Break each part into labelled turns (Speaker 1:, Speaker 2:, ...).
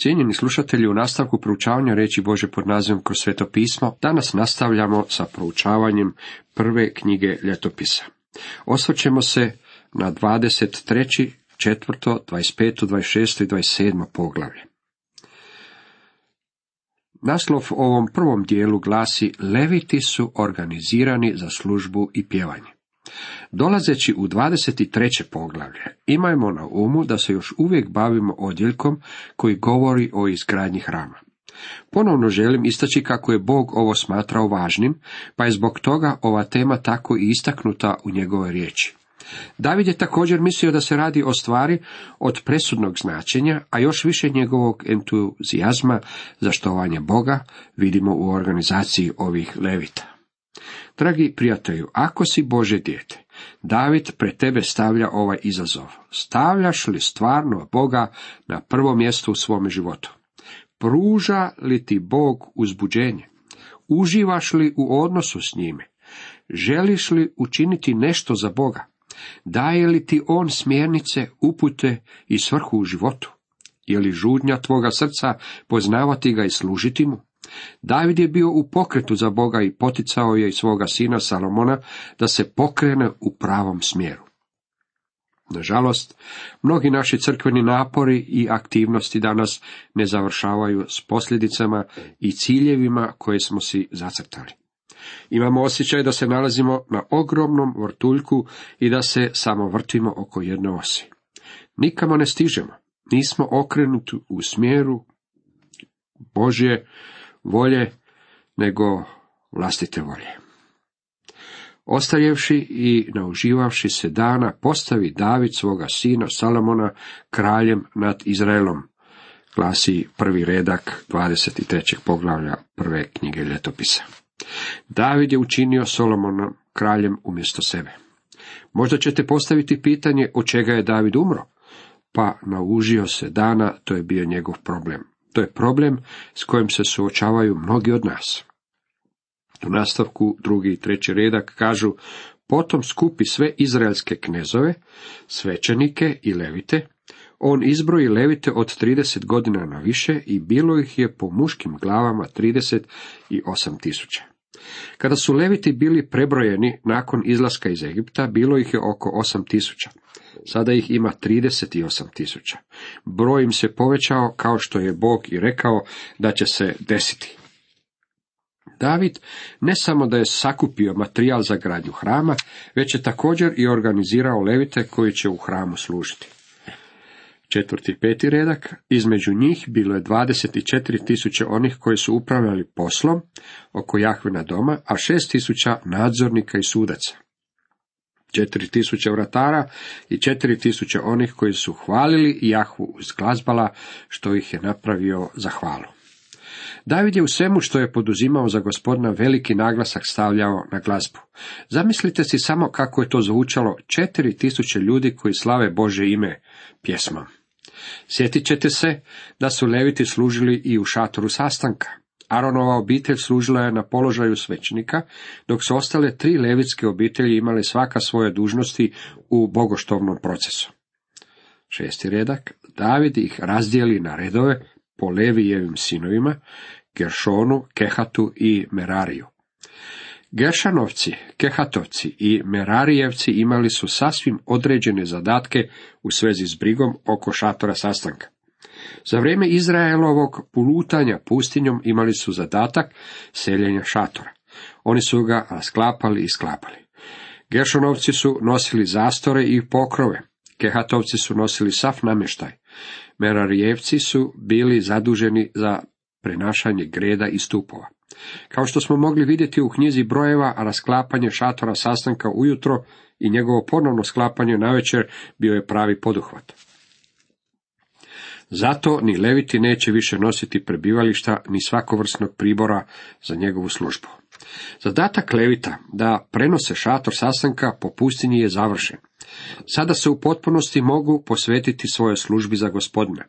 Speaker 1: Cijenjeni slušatelji, u nastavku proučavanja reći Bože pod nazivom kroz sveto pismo, danas nastavljamo sa proučavanjem prve knjige ljetopisa. Osvrćemo se na 23., 4., 25., 26. i 27. poglavlje. Naslov ovom prvom dijelu glasi Leviti su organizirani za službu i pjevanje. Dolazeći u 23. poglavlje, imajmo na umu da se još uvijek bavimo odjeljkom koji govori o izgradnji hrama. Ponovno želim istaći kako je Bog ovo smatrao važnim, pa je zbog toga ova tema tako i istaknuta u njegovoj riječi. David je također mislio da se radi o stvari od presudnog značenja, a još više njegovog entuzijazma za štovanje Boga vidimo u organizaciji ovih levita. Dragi prijatelju, ako si Bože dijete, David pred tebe stavlja ovaj izazov. Stavljaš li stvarno Boga na prvo mjesto u svome životu? Pruža li ti Bog uzbuđenje? Uživaš li u odnosu s njime? Želiš li učiniti nešto za Boga? Daje li ti on smjernice, upute i svrhu u životu? Je li žudnja tvoga srca poznavati ga i služiti mu? David je bio u pokretu za Boga i poticao je i svoga sina Salomona da se pokrene u pravom smjeru. Nažalost, mnogi naši crkveni napori i aktivnosti danas ne završavaju s posljedicama i ciljevima koje smo si zacrtali. Imamo osjećaj da se nalazimo na ogromnom vrtuljku i da se samo vrtimo oko jedne osi. Nikamo ne stižemo, nismo okrenuti u smjeru Božje volje nego vlastite volje. Ostarjevši i nauživavši se dana, postavi David svoga sina Salomona kraljem nad Izraelom, glasi prvi redak 23. poglavlja prve knjige ljetopisa. David je učinio Solomona kraljem umjesto sebe. Možda ćete postaviti pitanje od čega je David umro, pa naužio se dana, to je bio njegov problem. To je problem s kojim se suočavaju mnogi od nas. U nastavku drugi i treći redak kažu, potom skupi sve izraelske knezove, svećenike i levite, on izbroji levite od 30 godina na više i bilo ih je po muškim glavama 38 tisuća. Kada su leviti bili prebrojeni nakon izlaska iz Egipta, bilo ih je oko 8 tisuća. Sada ih ima 38 tisuća. Broj im se povećao kao što je Bog i rekao da će se desiti. David ne samo da je sakupio materijal za gradnju hrama, već je također i organizirao levite koji će u hramu služiti. Četvrti peti redak, između njih bilo je 24 tisuće onih koji su upravljali poslom oko Jahvina doma, a šest tisuća nadzornika i sudaca. Četiri tisuće vratara i četiri tisuće onih koji su hvalili Jahvu uz glazbala, što ih je napravio za hvalu. David je u svemu što je poduzimao za gospodina veliki naglasak stavljao na glazbu. Zamislite si samo kako je to zvučalo četiri tisuće ljudi koji slave Bože ime pjesmom. Sjetit ćete se da su leviti služili i u šatoru sastanka. Aronova obitelj služila je na položaju svećnika, dok su ostale tri levitske obitelji imale svaka svoje dužnosti u bogoštovnom procesu. Šesti redak, David ih razdijeli na redove po Levijevim sinovima, Geršonu, Kehatu i Merariju. Geršanovci, Kehatovci i Merarijevci imali su sasvim određene zadatke u svezi s brigom oko šatora sastanka. Za vrijeme Izraelovog pulutanja pustinjom imali su zadatak seljenja šatora. Oni su ga rasklapali i sklapali. Geršonovci su nosili zastore i pokrove. Kehatovci su nosili sav namještaj. Merarijevci su bili zaduženi za prenašanje greda i stupova. Kao što smo mogli vidjeti u knjizi brojeva, rasklapanje šatora sastanka ujutro i njegovo ponovno sklapanje navečer bio je pravi poduhvat. Zato ni leviti neće više nositi prebivališta ni svakovrsnog pribora za njegovu službu. Zadatak levita da prenose šator sastanka po pustinji je završen. Sada se u potpunosti mogu posvetiti svojoj službi za gospodina.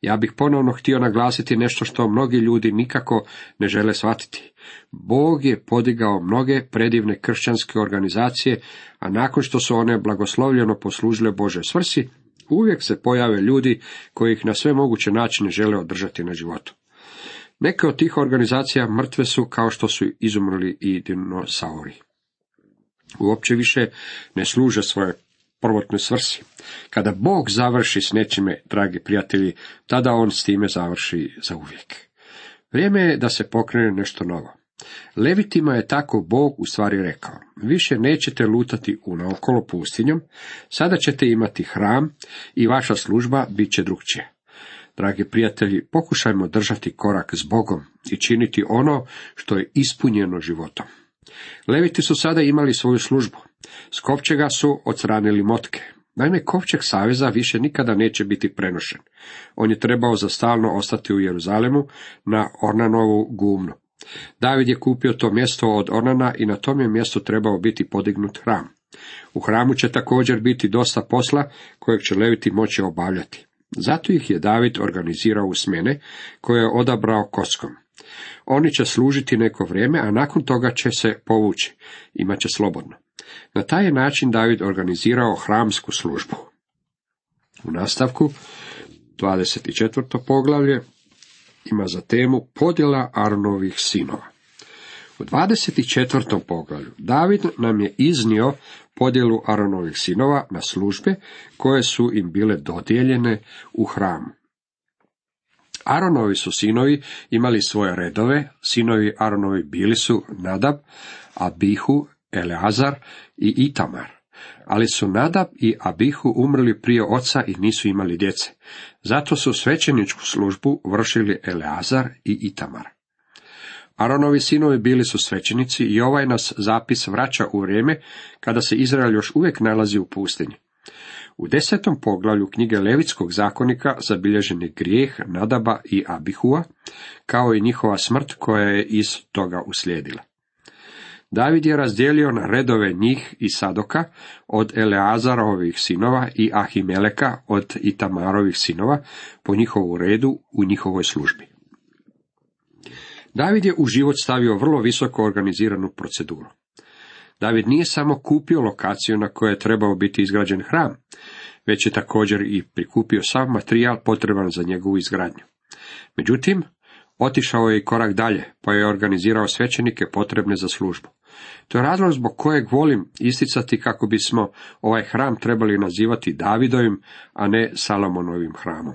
Speaker 1: Ja bih ponovno htio naglasiti nešto što mnogi ljudi nikako ne žele shvatiti. Bog je podigao mnoge predivne kršćanske organizacije, a nakon što su one blagoslovljeno poslužile Bože svrsi, Uvijek se pojave ljudi koji ih na sve moguće načine žele održati na životu. Neke od tih organizacija mrtve su kao što su izumrli i dinosauri. Uopće više ne služe svoje prvotnoj svrsi. Kada Bog završi s nečime, dragi prijatelji, tada on s time završi za uvijek. Vrijeme je da se pokrene nešto novo. Levitima je tako Bog u stvari rekao, više nećete lutati unaokolo pustinjom, sada ćete imati hram i vaša služba bit će drugčije. Dragi prijatelji, pokušajmo držati korak s Bogom i činiti ono što je ispunjeno životom. Leviti su sada imali svoju službu. S kovčega su odstranili motke. Naime, kovčeg saveza više nikada neće biti prenošen. On je trebao za stalno ostati u Jeruzalemu na Ornanovu gumnu. David je kupio to mjesto od Ornana i na tom je mjestu trebao biti podignut hram. U hramu će također biti dosta posla kojeg će Leviti moći obavljati. Zato ih je David organizirao u smene koje je odabrao kockom. Oni će služiti neko vrijeme, a nakon toga će se povući, će slobodno. Na taj način David organizirao hramsku službu. U nastavku, 24. poglavlje, ima za temu podjela Arnovih sinova. U 24. poglavlju David nam je iznio podjelu Aronovih sinova na službe koje su im bile dodijeljene u hramu. Aronovi su sinovi imali svoje redove, sinovi Aronovi bili su Nadab, Abihu, Eleazar i Itamar. Ali su Nadab i Abihu umrli prije oca i nisu imali djece. Zato su svećeničku službu vršili Eleazar i Itamar. Aronovi sinovi bili su svećenici i ovaj nas zapis vraća u vrijeme kada se Izrael još uvijek nalazi u pustinji. U desetom poglavlju knjige Levitskog zakonika zabilježen je grijeh Nadaba i Abihua, kao i njihova smrt koja je iz toga uslijedila. David je razdijelio na redove njih i Sadoka od Eleazarovih sinova i Ahimeleka od Itamarovih sinova po njihovu redu u njihovoj službi. David je u život stavio vrlo visoko organiziranu proceduru. David nije samo kupio lokaciju na kojoj je trebao biti izgrađen hram, već je također i prikupio sav materijal potreban za njegovu izgradnju. Međutim, otišao je i korak dalje, pa je organizirao svećenike potrebne za službu. To je razlog zbog kojeg volim isticati kako bismo ovaj hram trebali nazivati Davidovim, a ne Salomonovim hramom.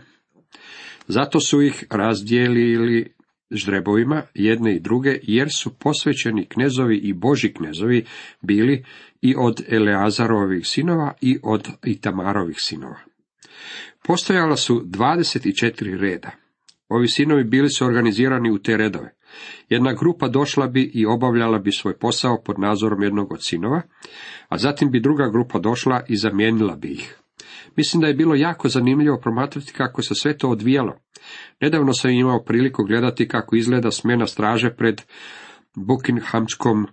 Speaker 1: Zato su ih razdijelili ždrebovima jedne i druge, jer su posvećeni knezovi i boži knezovi bili i od Eleazarovih sinova i od Itamarovih sinova. Postojala su 24 reda. Ovi sinovi bili su organizirani u te redove. Jedna grupa došla bi i obavljala bi svoj posao pod nadzorom jednog od sinova, a zatim bi druga grupa došla i zamijenila bi ih. Mislim da je bilo jako zanimljivo promatrati kako se sve to odvijalo. Nedavno sam imao priliku gledati kako izgleda smjena straže pred Buckinghamskom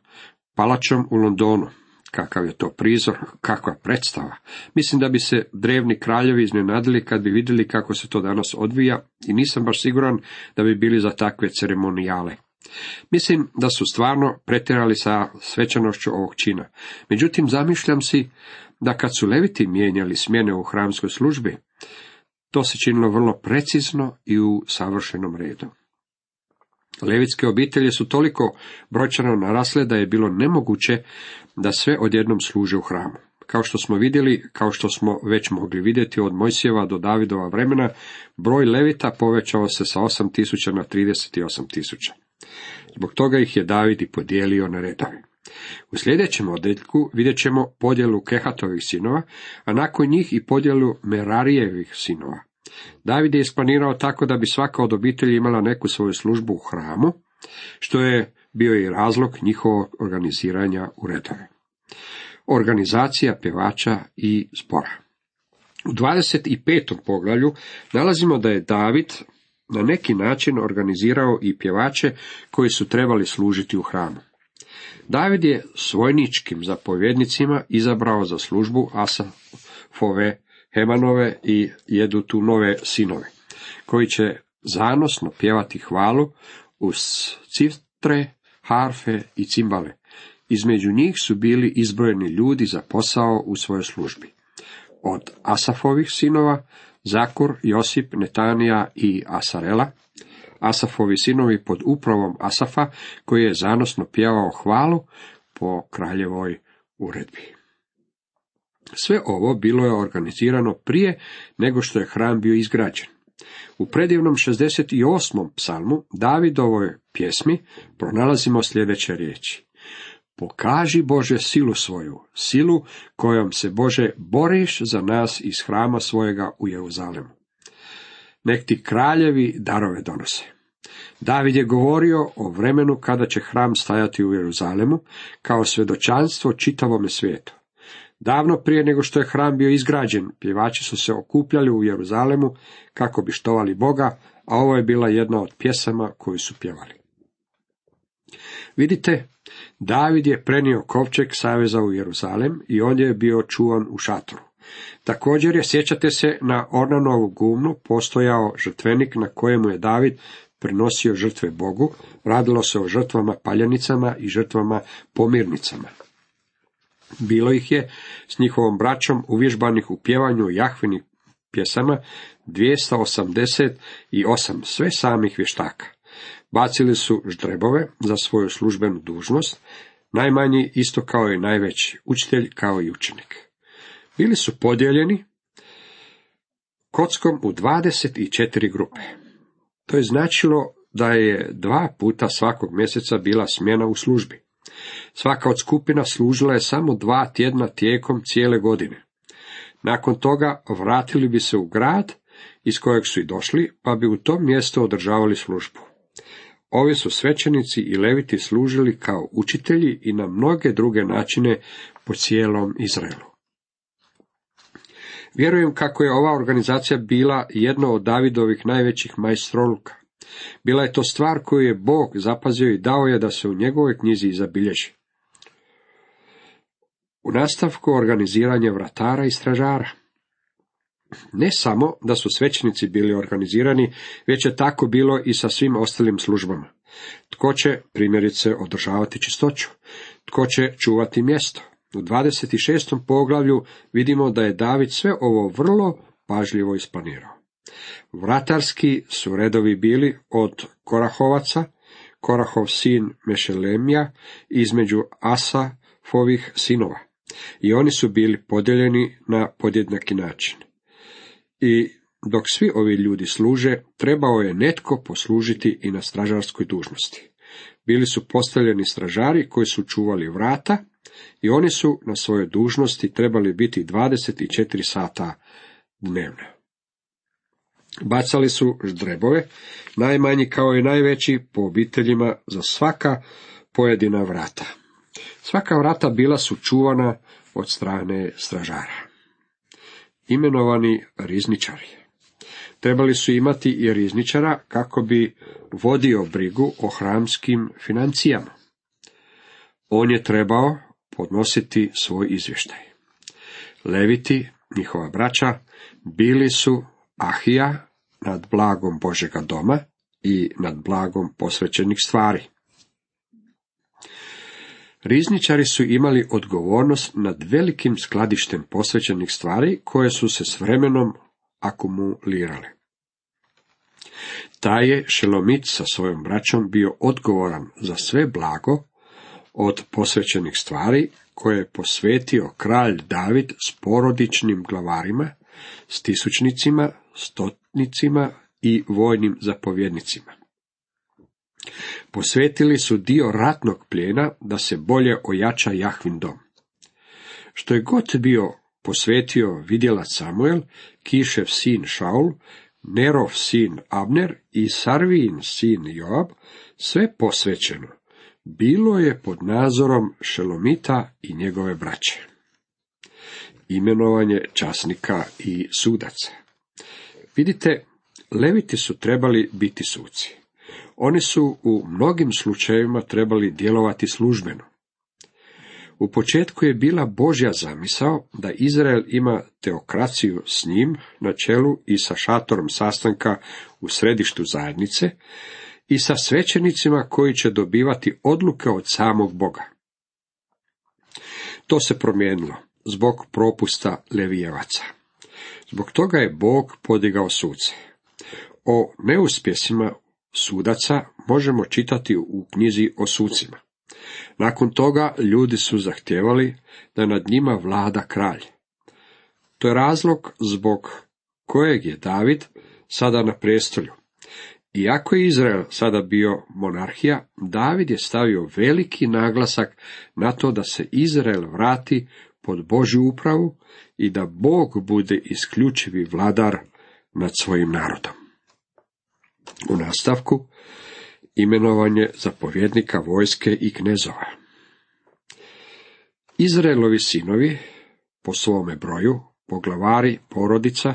Speaker 1: palačom u Londonu. Kakav je to prizor, kakva predstava. Mislim da bi se drevni kraljevi iznenadili kad bi vidjeli kako se to danas odvija i nisam baš siguran da bi bili za takve ceremonijale. Mislim da su stvarno pretjerali sa svečanošću ovog čina. Međutim, zamišljam si da kad su leviti mijenjali smjene u hramskoj službi, to se činilo vrlo precizno i u savršenom redu. Levitske obitelji su toliko brojčano narasle da je bilo nemoguće da sve odjednom služe u hramu. Kao što smo vidjeli, kao što smo već mogli vidjeti od Mojsijeva do Davidova vremena, broj levita povećao se sa 8000 na 38.000. Zbog toga ih je David i podijelio na redove. U sljedećem odeljku vidjet ćemo podjelu Kehatovih sinova, a nakon njih i podjelu Merarijevih sinova. David je isplanirao tako da bi svaka od obitelji imala neku svoju službu u hramu, što je bio i razlog njihovog organiziranja u redove. Organizacija pjevača i zbora. U 25. poglavlju nalazimo da je David na neki način organizirao i pjevače koji su trebali služiti u hramu. David je svojničkim zapovjednicima izabrao za službu Asafove, Hemanove i Jedutunove sinove, koji će zanosno pjevati hvalu uz ciftre, harfe i cimbale. Između njih su bili izbrojeni ljudi za posao u svojoj službi. od Asafovih sinova, Zakur, Josip, Netanija i Asarela, Asafovi sinovi pod upravom Asafa, koji je zanosno pjevao hvalu po kraljevoj uredbi. Sve ovo bilo je organizirano prije nego što je hram bio izgrađen. U predivnom 68. psalmu Davidovoj pjesmi pronalazimo sljedeće riječi. Pokaži Bože silu svoju, silu kojom se Bože boriš za nas iz hrama svojega u Jeruzalemu. Nek ti kraljevi darove donose. David je govorio o vremenu kada će hram stajati u Jeruzalemu kao svjedočanstvo čitavome svijetu. Davno prije nego što je hram bio izgrađen, pjevači su se okupljali u Jeruzalemu kako bi štovali Boga, a ovo je bila jedna od pjesama koju su pjevali. Vidite, David je prenio kovčeg saveza u Jeruzalem i on je bio čuvan u šatoru. Također je, sjećate se, na Ornanovu gumnu postojao žrtvenik na kojemu je David prinosio žrtve Bogu, radilo se o žrtvama paljenicama i žrtvama pomirnicama. Bilo ih je s njihovom braćom uvježbanih u pjevanju jahvinih pjesama 288, sve samih vještaka. Bacili su ždrebove za svoju službenu dužnost, najmanji isto kao i najveći, učitelj kao i učenik. Bili su podijeljeni kockom u 24 grupe. To je značilo da je dva puta svakog mjeseca bila smjena u službi. Svaka od skupina služila je samo dva tjedna tijekom cijele godine. Nakon toga vratili bi se u grad iz kojeg su i došli, pa bi u tom mjestu održavali službu. Ovi su svećenici i leviti služili kao učitelji i na mnoge druge načine po cijelom Izraelu. Vjerujem kako je ova organizacija bila jedno od Davidovih najvećih majstroluka. Bila je to stvar koju je Bog zapazio i dao je da se u njegovoj knjizi zabilježi. U nastavku organiziranje vratara i stražara. Ne samo da su svećenici bili organizirani, već je tako bilo i sa svim ostalim službama. Tko će, primjerice, održavati čistoću? Tko će čuvati mjesto? U 26. poglavlju vidimo da je David sve ovo vrlo pažljivo isplanirao. Vratarski su redovi bili od Korahovaca, Korahov sin Mešelemija, između Asafovih sinova. I oni su bili podijeljeni na podjednaki način. I dok svi ovi ljudi služe, trebao je netko poslužiti i na stražarskoj dužnosti. Bili su postavljeni stražari koji su čuvali vrata i oni su na svojoj dužnosti trebali biti 24 sata dnevno. Bacali su ždrebove, najmanji kao i najveći po obiteljima za svaka pojedina vrata. Svaka vrata bila su čuvana od strane stražara. Imenovani rizničari. Trebali su imati i rizničara kako bi vodio brigu o hramskim financijama. On je trebao podnositi svoj izvještaj. Leviti, njihova braća, bili su Ahija nad blagom Božega doma i nad blagom posvećenih stvari. Rizničari su imali odgovornost nad velikim skladištem posvećenih stvari koje su se s vremenom akumulirale. Taj je Šelomit sa svojom braćom bio odgovoran za sve blago od posvećenih stvari koje je posvetio kralj David s porodičnim glavarima, s tisućnicima, stotnicima i vojnim zapovjednicima. Posvetili su dio ratnog plijena da se bolje ojača Jahvin dom. Što je god bio posvetio vidjelac Samuel, Kišev sin Šaul, Nerov sin Abner i Sarvin sin Joab, sve posvećeno, bilo je pod nadzorom Šelomita i njegove braće. Imenovanje časnika i sudaca. Vidite, leviti su trebali biti suci. Oni su u mnogim slučajevima trebali djelovati službeno. U početku je bila Božja zamisao da Izrael ima teokraciju s njim na čelu i sa šatorom sastanka u središtu zajednice i sa svećenicima koji će dobivati odluke od samog Boga. To se promijenilo. zbog propusta Levijevaca. Zbog toga je Bog podigao suce. O neuspjesima sudaca možemo čitati u knjizi o sucima. Nakon toga ljudi su zahtjevali da nad njima vlada kralj. To je razlog zbog kojeg je David sada na prestolju. Iako je Izrael sada bio monarhija, David je stavio veliki naglasak na to da se Izrael vrati pod Božju upravu i da Bog bude isključivi vladar nad svojim narodom. U nastavku imenovanje zapovjednika vojske i knezova. Izraelovi sinovi, po svome broju, poglavari porodica,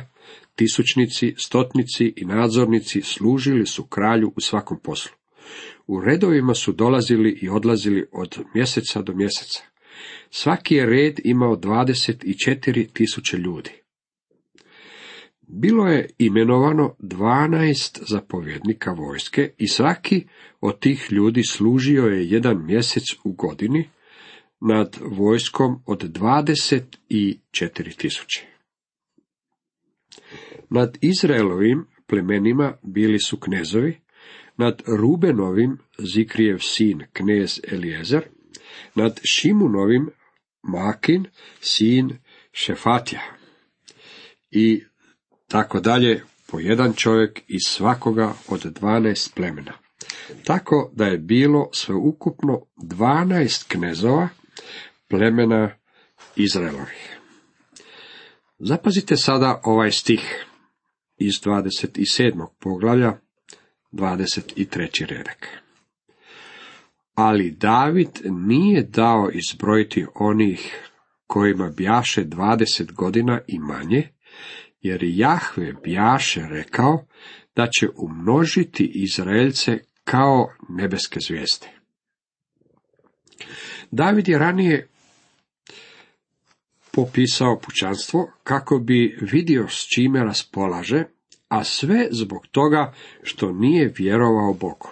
Speaker 1: tisućnici, stotnici i nadzornici služili su kralju u svakom poslu. U redovima su dolazili i odlazili od mjeseca do mjeseca. Svaki je red imao 24 tisuće ljudi. Bilo je imenovano dvanaest zapovjednika vojske i svaki od tih ljudi služio je jedan mjesec u godini nad vojskom od dvadeset i četiri tisuće. Nad Izraelovim plemenima bili su knezovi, nad Rubenovim Zikrijev sin knez Elijezer, nad Šimunovim Makin sin Šefatja i tako dalje po jedan čovjek iz svakoga od dvanaest plemena. Tako da je bilo sveukupno dvanaest knezova plemena Izraelovih. Zapazite sada ovaj stih iz 27. poglavlja, 23. redak. Ali David nije dao izbrojiti onih kojima bjaše dvadeset godina i manje, jer Jahve bjaše rekao da će umnožiti Izraelce kao nebeske zvijezde. David je ranije popisao pučanstvo kako bi vidio s čime raspolaže, a sve zbog toga što nije vjerovao Bogu.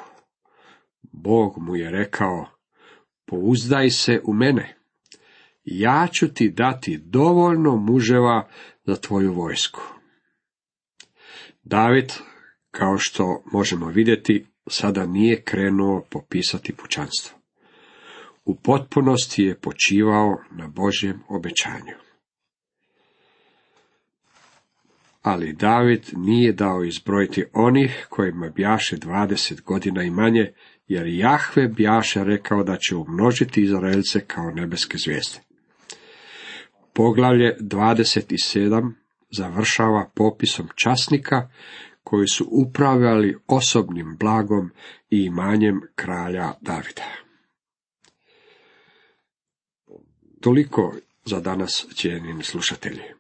Speaker 1: Bog mu je rekao, pouzdaj se u mene, ja ću ti dati dovoljno muževa za tvoju vojsku. David, kao što možemo vidjeti, sada nije krenuo popisati pučanstvo u potpunosti je počivao na Božjem obećanju. Ali David nije dao izbrojiti onih kojima bjaše dvadeset godina i manje, jer Jahve bjaše rekao da će umnožiti Izraelce kao nebeske zvijezde. Poglavlje 27 završava popisom časnika koji su upravljali osobnim blagom i imanjem kralja Davida. Toliko za danas, cijenjeni slušatelji.